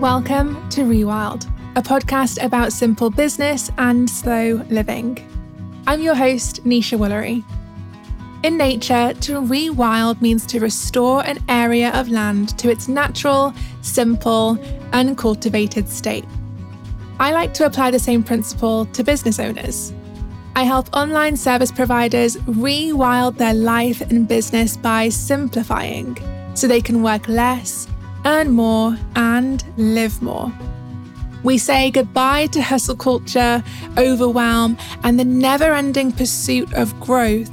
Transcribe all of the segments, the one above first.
Welcome to Rewild, a podcast about simple business and slow living. I'm your host, Nesha Woolery. In nature, to rewild means to restore an area of land to its natural, simple, uncultivated state. I like to apply the same principle to business owners. I help online service providers rewild their life and business by simplifying so they can work less earn more, and live more. We say goodbye to hustle culture, overwhelm, and the never ending pursuit of growth,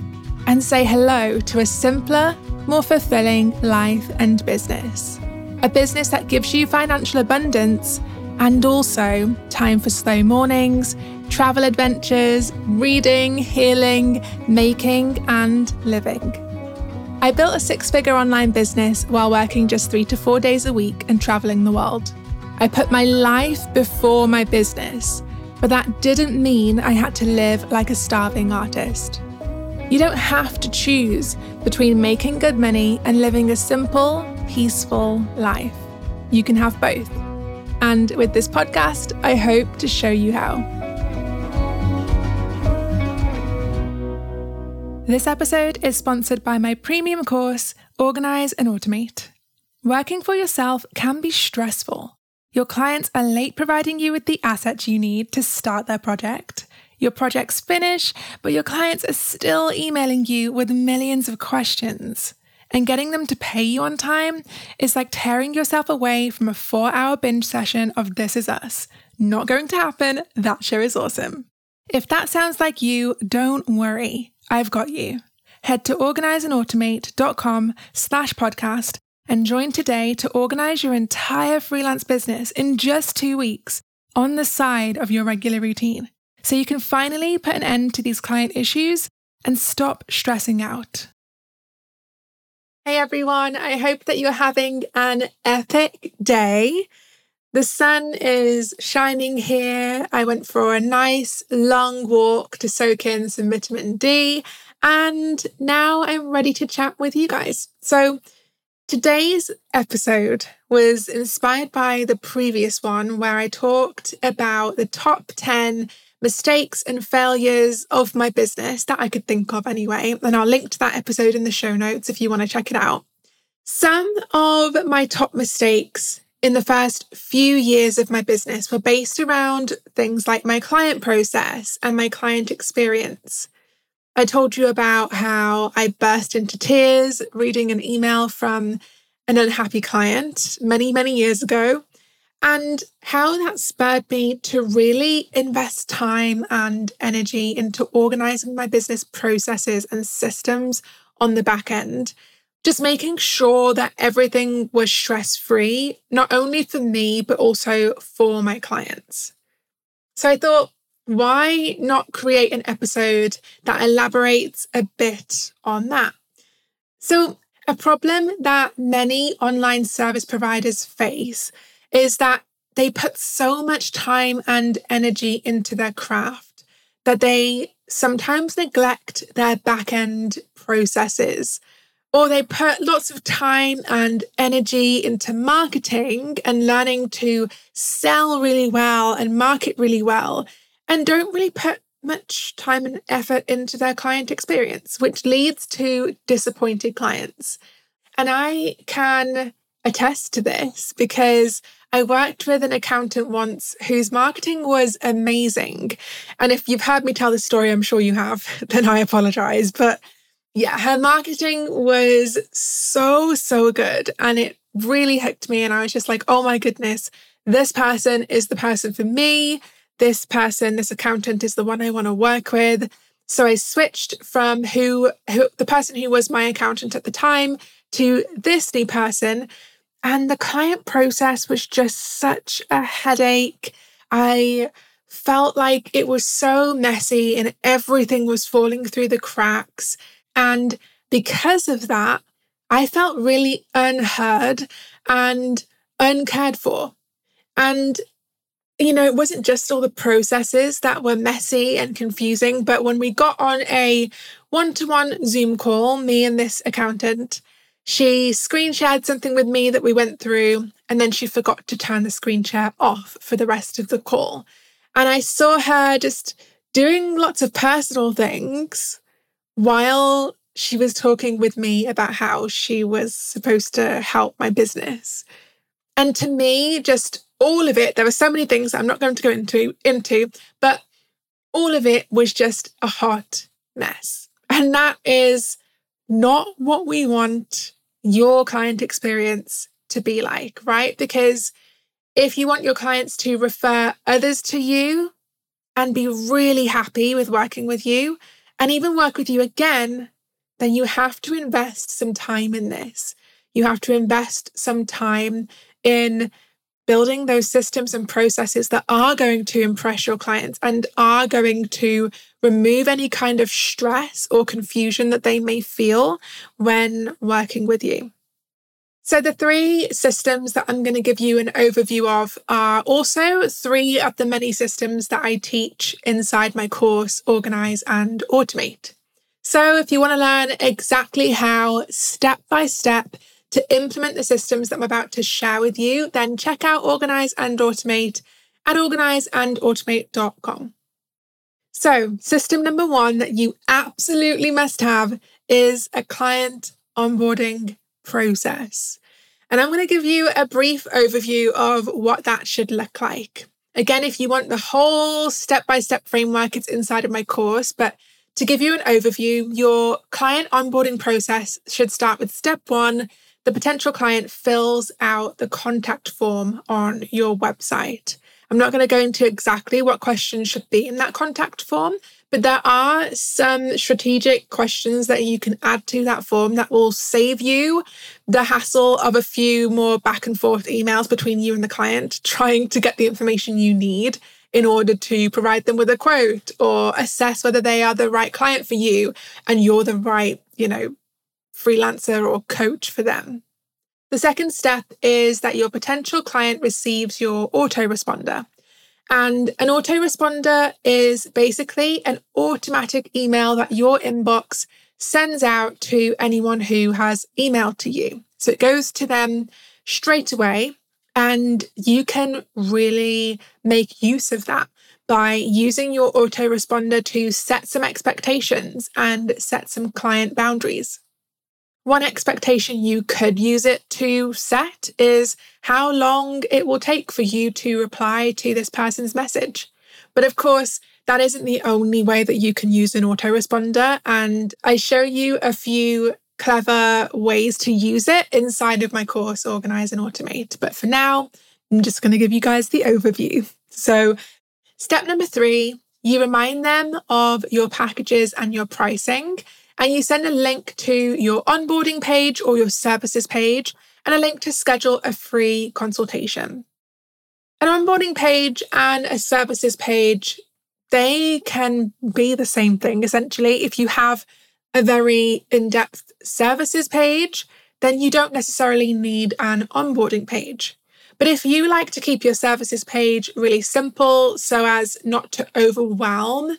and say hello to a simpler, more fulfilling life and business. A business that gives you financial abundance and also time for slow mornings, travel adventures, reading, healing, making, and living. I built a six figure online business while working just three to four days a week and traveling the world. I put my life before my business, but that didn't mean I had to live like a starving artist. You don't have to choose between making good money and living a simple, peaceful life. You can have both. And with this podcast, I hope to show you how. This episode is sponsored by my premium course, Organize and Automate. Working for yourself can be stressful. Your clients are late providing you with the assets you need to start their project. Your projects finish, but your clients are still emailing you with millions of questions. And getting them to pay you on time is like tearing yourself away from a four hour binge session of This Is Us. Not going to happen. That show is awesome. If that sounds like you, don't worry. I've got you. Head to organizeandautomate.com slash podcast and join today to organize your entire freelance business in just two weeks on the side of your regular routine. So you can finally put an end to these client issues and stop stressing out. Hey everyone, I hope that you're having an epic day. The sun is shining here. I went for a nice long walk to soak in some vitamin D, and now I'm ready to chat with you guys. So, today's episode was inspired by the previous one where I talked about the top 10 mistakes and failures of my business that I could think of anyway. And I'll link to that episode in the show notes if you want to check it out. Some of my top mistakes in the first few years of my business were based around things like my client process and my client experience. I told you about how I burst into tears reading an email from an unhappy client many, many years ago, and how that spurred me to really invest time and energy into organizing my business processes and systems on the back end just making sure that everything was stress free, not only for me, but also for my clients. So I thought, why not create an episode that elaborates a bit on that? So, a problem that many online service providers face is that they put so much time and energy into their craft that they sometimes neglect their back end processes or they put lots of time and energy into marketing and learning to sell really well and market really well, and don't really put much time and effort into their client experience, which leads to disappointed clients. And I can attest to this because I worked with an accountant once whose marketing was amazing. And if you've heard me tell this story, I'm sure you have, then I apologize. But yeah, her marketing was so, so good. And it really hooked me. And I was just like, oh my goodness, this person is the person for me. This person, this accountant is the one I want to work with. So I switched from who, who the person who was my accountant at the time to this new person. And the client process was just such a headache. I felt like it was so messy and everything was falling through the cracks. And because of that, I felt really unheard and uncared for. And, you know, it wasn't just all the processes that were messy and confusing, but when we got on a one to one Zoom call, me and this accountant, she screen shared something with me that we went through, and then she forgot to turn the screen share off for the rest of the call. And I saw her just doing lots of personal things while she was talking with me about how she was supposed to help my business. And to me, just all of it, there were so many things I'm not going to go into, into, but all of it was just a hot mess. And that is not what we want your client experience to be like, right? Because if you want your clients to refer others to you and be really happy with working with you and even work with you again, then you have to invest some time in this. You have to invest some time in building those systems and processes that are going to impress your clients and are going to remove any kind of stress or confusion that they may feel when working with you. So, the three systems that I'm going to give you an overview of are also three of the many systems that I teach inside my course, Organize and Automate. So, if you want to learn exactly how, step by step, to implement the systems that I'm about to share with you, then check out Organize and Automate at organizeandautomate.com. So, system number one that you absolutely must have is a client onboarding process. And I'm going to give you a brief overview of what that should look like. Again, if you want the whole step by step framework, it's inside of my course. But to give you an overview, your client onboarding process should start with step one. The potential client fills out the contact form on your website. I'm not going to go into exactly what questions should be in that contact form, but there are some strategic questions that you can add to that form that will save you the hassle of a few more back and forth emails between you and the client trying to get the information you need in order to provide them with a quote or assess whether they are the right client for you and you're the right, you know, freelancer or coach for them. The second step is that your potential client receives your autoresponder. And an autoresponder is basically an automatic email that your inbox sends out to anyone who has emailed to you. So it goes to them straight away, and you can really make use of that by using your autoresponder to set some expectations and set some client boundaries. One expectation you could use it to set is how long it will take for you to reply to this person's message. But of course, that isn't the only way that you can use an autoresponder. And I show you a few clever ways to use it inside of my course, Organize and Automate. But for now, I'm just going to give you guys the overview. So, step number three, you remind them of your packages and your pricing and you send a link to your onboarding page or your services page and a link to schedule a free consultation. An onboarding page and a services page, they can be the same thing essentially. If you have a very in depth services page, then you don't necessarily need an onboarding page. But if you like to keep your services page really simple so as not to overwhelm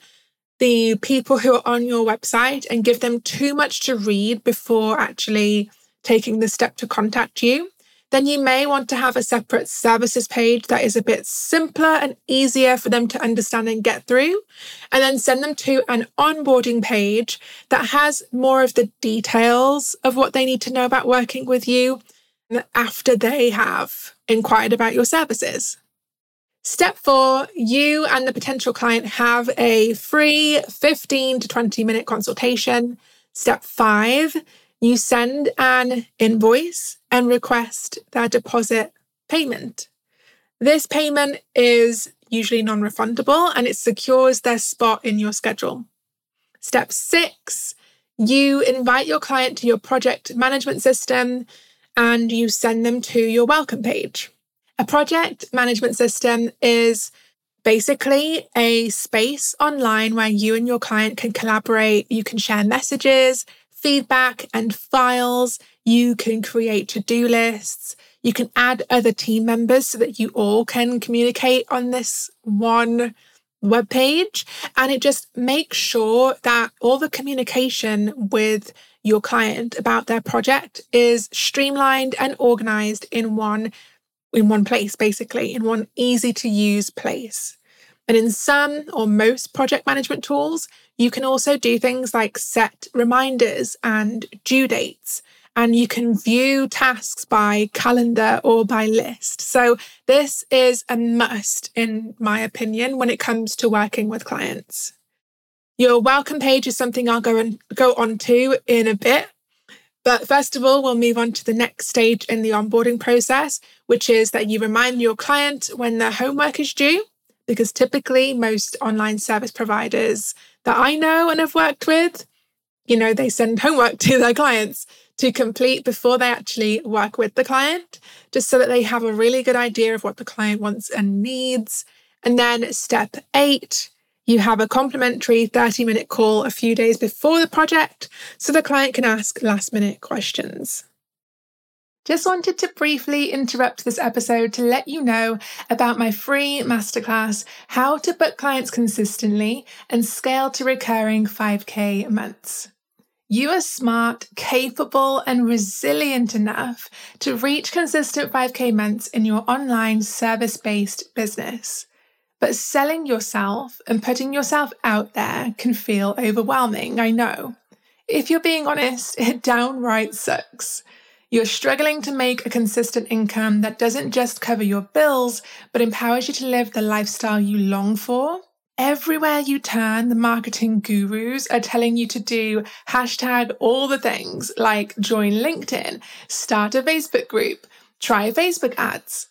the people who are on your website and give them too much to read before actually taking the step to contact you, then you may want to have a separate services page that is a bit simpler and easier for them to understand and get through. And then send them to an onboarding page that has more of the details of what they need to know about working with you after they have inquired about your services. Step four, you and the potential client have a free 15 to 20 minute consultation. Step five, you send an invoice and request their deposit payment. This payment is usually non refundable and it secures their spot in your schedule. Step six, you invite your client to your project management system and you send them to your welcome page. A project management system is basically a space online where you and your client can collaborate. You can share messages, feedback, and files. You can create to do lists. You can add other team members so that you all can communicate on this one web page. And it just makes sure that all the communication with your client about their project is streamlined and organized in one in one place basically in one easy to use place and in some or most project management tools you can also do things like set reminders and due dates and you can view tasks by calendar or by list. So, this is a must, in my opinion, when it comes to working with clients. Your welcome page is something I'll go, and go on to in a bit. But first of all, we'll move on to the next stage in the onboarding process, which is that you remind your client when their homework is due. Because typically, most online service providers that I know and have worked with, you know, they send homework to their clients to complete before they actually work with the client, just so that they have a really good idea of what the client wants and needs. And then step eight, you have a complimentary 30 minute call a few days before the project so the client can ask last minute questions. Just wanted to briefly interrupt this episode to let you know about my free masterclass, How to Book Clients Consistently and Scale to Recurring 5K Months. You are smart, capable, and resilient enough to reach consistent 5K months in your online service based business. But selling yourself and putting yourself out there can feel overwhelming, I know. If you're being honest, it downright sucks. You're struggling to make a consistent income that doesn't just cover your bills, but empowers you to live the lifestyle you long for Everywhere you turn, the marketing gurus are telling you to do hashtag all the things like join LinkedIn, start a Facebook group, try Facebook ads.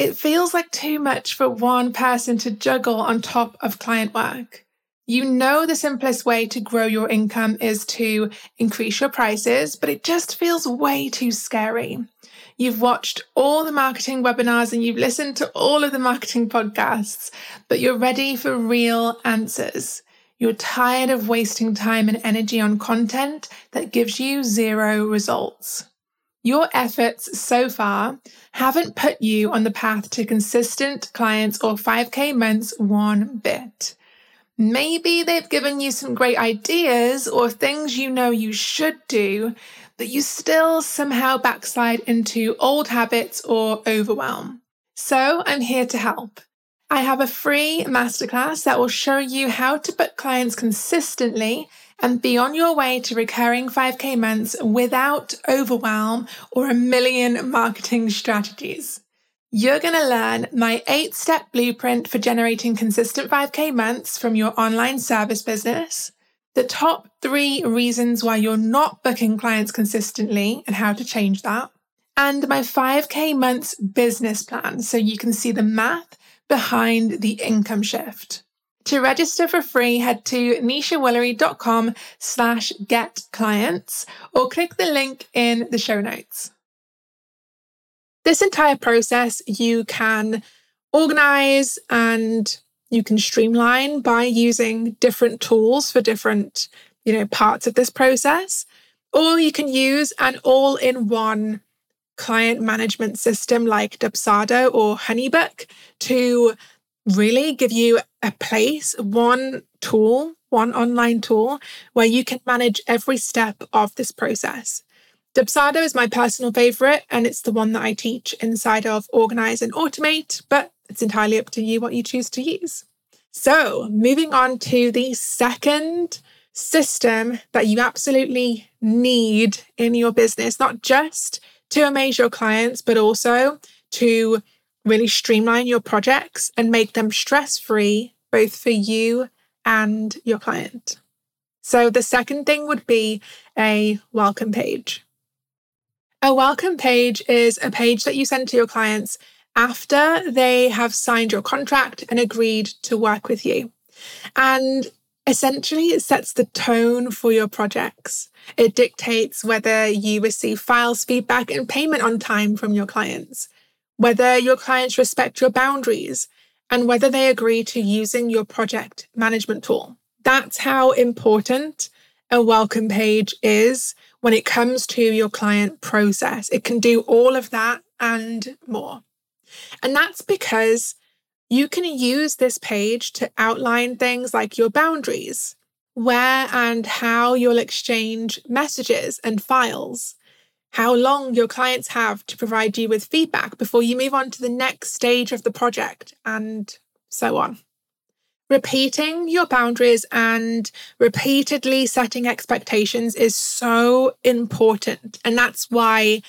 It feels like too much for one person to juggle on top of client work. You know, the simplest way to grow your income is to increase your prices, but it just feels way too scary. You've watched all the marketing webinars and you've listened to all of the marketing podcasts, but you're ready for real answers. You're tired of wasting time and energy on content that gives you zero results. Your efforts so far haven't put you on the path to consistent clients or 5K months one bit. Maybe they've given you some great ideas or things you know you should do, but you still somehow backslide into old habits or overwhelm. So I'm here to help. I have a free masterclass that will show you how to book clients consistently and be on your way to recurring 5K months without overwhelm or a million marketing strategies. You're going to learn my eight step blueprint for generating consistent 5K months from your online service business the top three reasons why you're not booking clients consistently and how to change that, and my 5K months business plan so you can see the math behind the income shift. To register for free, head to neshawoolery.com slash get clients or click the link in the show notes. This entire process you can organize and you can streamline by using different tools for different, you know, parts of this process. Or you can use an all-in-one client management system like Dubsado or Honeybook to really give you a place, one tool, one online tool where you can manage every step of this process. Dubsado is my personal favorite, and it's the one that I teach inside of Organize and Automate, but it's entirely up to you what you choose to use. So, moving on to the second system that you absolutely need in your business, not just to amaze your clients, but also to really streamline your projects and make them stress free, both for you and your client. So, the second thing would be a welcome page. A welcome page is a page that you send to your clients after they have signed your contract and agreed to work with you. And essentially, it sets the tone for your projects. It dictates whether you receive files, feedback, and payment on time from your clients, whether your clients respect your boundaries, and whether they agree to using your project management tool. That's how important a welcome page is when it comes to your client process. It can do all of that and more. And that's because you can use this page to outline things like your boundaries. where and how you'll exchange messages and files, how long your clients have to provide you with feedback before you move on to the next stage of the project, and so on. Repeating your boundaries and repeatedly setting expectations is so important. And that's why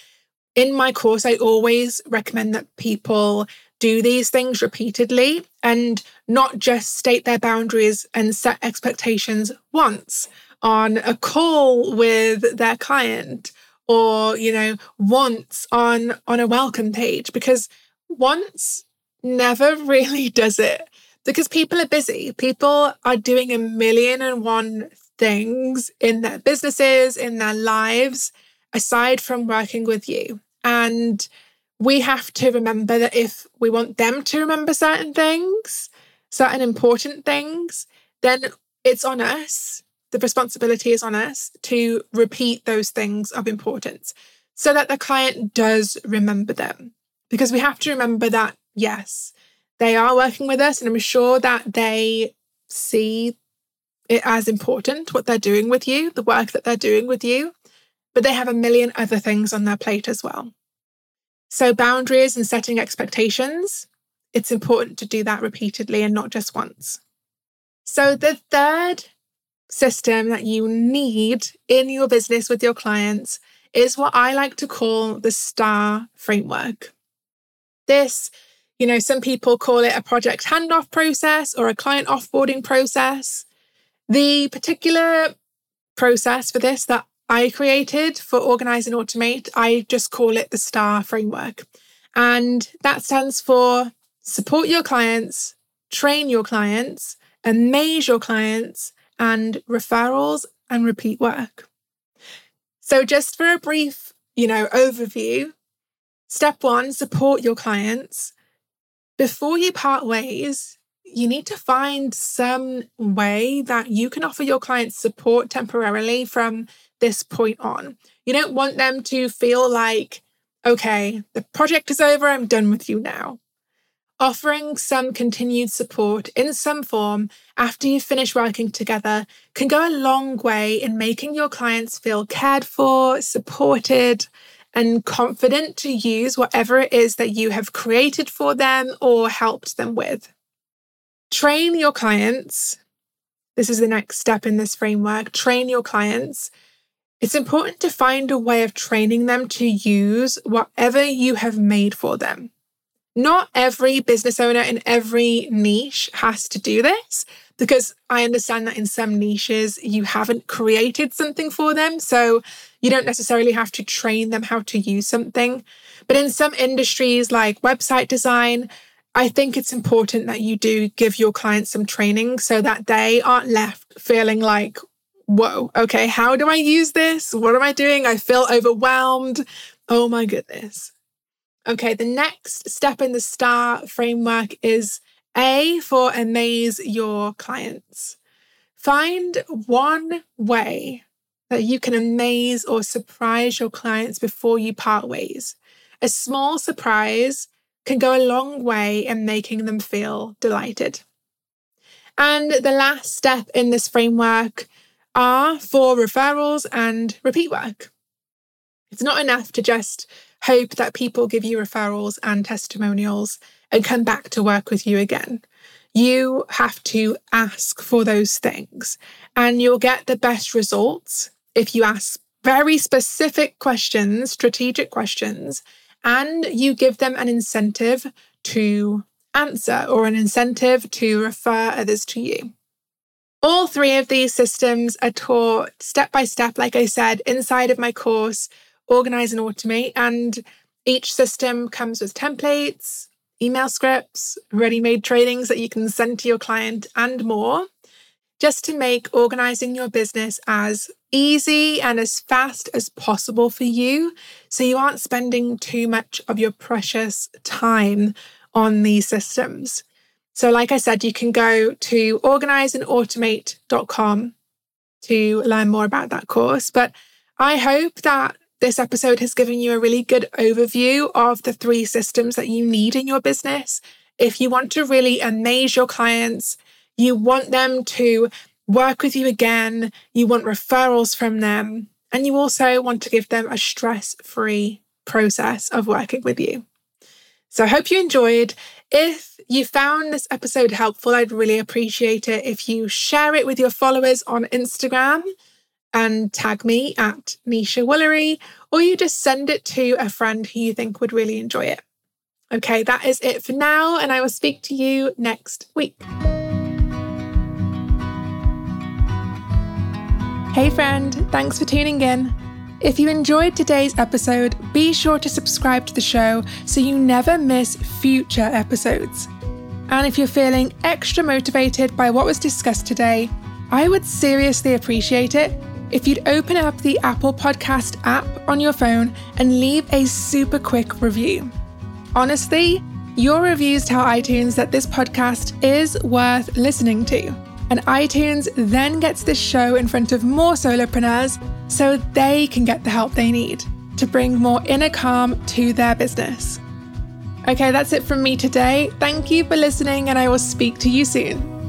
in my course, I always recommend that people do these things repeatedly and not just state their boundaries and set expectations once on a call with their client or you know once on on a welcome page because once never really does it because people are busy. People are doing a million and one things in their businesses in their lives aside from working with you. And we have to remember that if we want them to remember certain things, certain important things, then it's on us. The responsibility is on us to repeat those things of importance so that the client does remember them. Because we have to remember that, yes, they are working with us, and I'm sure that they see it as important what they're doing with you, the work that they're doing with you, but they have a million other things on their plate as well. So, boundaries and setting expectations, it's important to do that repeatedly and not just once. So, the third system that you need in your business with your clients is what I like to call the STAR framework. This, you know, some people call it a project handoff process or a client offboarding process. The particular process for this that I created for Organize and Automate, I just call it the STAR framework. And that stands for support your clients, train your clients, amaze your clients, and referrals and repeat work. So, just for a brief, you know, overview, step one, support your clients. Before you part ways, you need to find some way that you can offer your clients support temporarily from this point on. You don't want them to feel like, okay, the project is over, I'm done with you now. Offering some continued support in some form after you finish working together can go a long way in making your clients feel cared for, supported, and confident to use whatever it is that you have created for them or helped them with. Train your clients. This is the next step in this framework. Train your clients it's important to find a way of training them to use whatever you have made for them. Not every business owner in every niche has to do this because I understand that in some niches you haven't created something for them. So you don't necessarily have to train them how to use something. But in some industries like website design, I think it's important that you do give your clients some training so that they aren't left feeling like, whoa, okay, how do I use this? What am I doing? I feel overwhelmed. Oh my goodness. Okay, the next step in the STAR framework is A for amaze your clients. Find one way that you can amaze or surprise your clients before you part ways. A small surprise can go a long way in making them feel delighted. And the last step in this framework are for referrals and repeat work. It's not enough to just hope that people give you referrals and testimonials and come back to work with you again. You have to ask for those things, and you'll get the best results if you ask very specific questions, strategic questions, and you give them an incentive to answer or an incentive to refer others to you. All three of these systems are taught step by step, like I said, inside of my course, Organize and Automate. And each system comes with templates, email scripts, ready made trainings that you can send to your client, and more, just to make organizing your business as easy and as fast as possible for you. So you aren't spending too much of your precious time on these systems. So, like I said, you can go to organizeandautomate.com to learn more about that course. But I hope that this episode has given you a really good overview of the three systems that you need in your business. If you want to really amaze your clients, you want them to work with you again, you want referrals from them, and you also want to give them a stress free process of working with you. So I hope you enjoyed. If you found this episode helpful, I'd really appreciate it if you share it with your followers on Instagram and tag me at Nesha Woolery, or you just send it to a friend who you think would really enjoy it. Okay, that is it for now, and I will speak to you next week. Hey, friend, thanks for tuning in. If you enjoyed today's episode, be sure to subscribe to the show so you never miss future episodes. And if you're feeling extra motivated by what was discussed today, I would seriously appreciate it if you'd open up the Apple Podcast app on your phone and leave a super quick review. Honestly, your reviews tell iTunes that this podcast is worth listening to and iTunes then gets this show in front of more solopreneurs so they can get the help they need to bring more inner calm to their business. Okay, that's it from me today. Thank you for listening, and I will speak to you soon.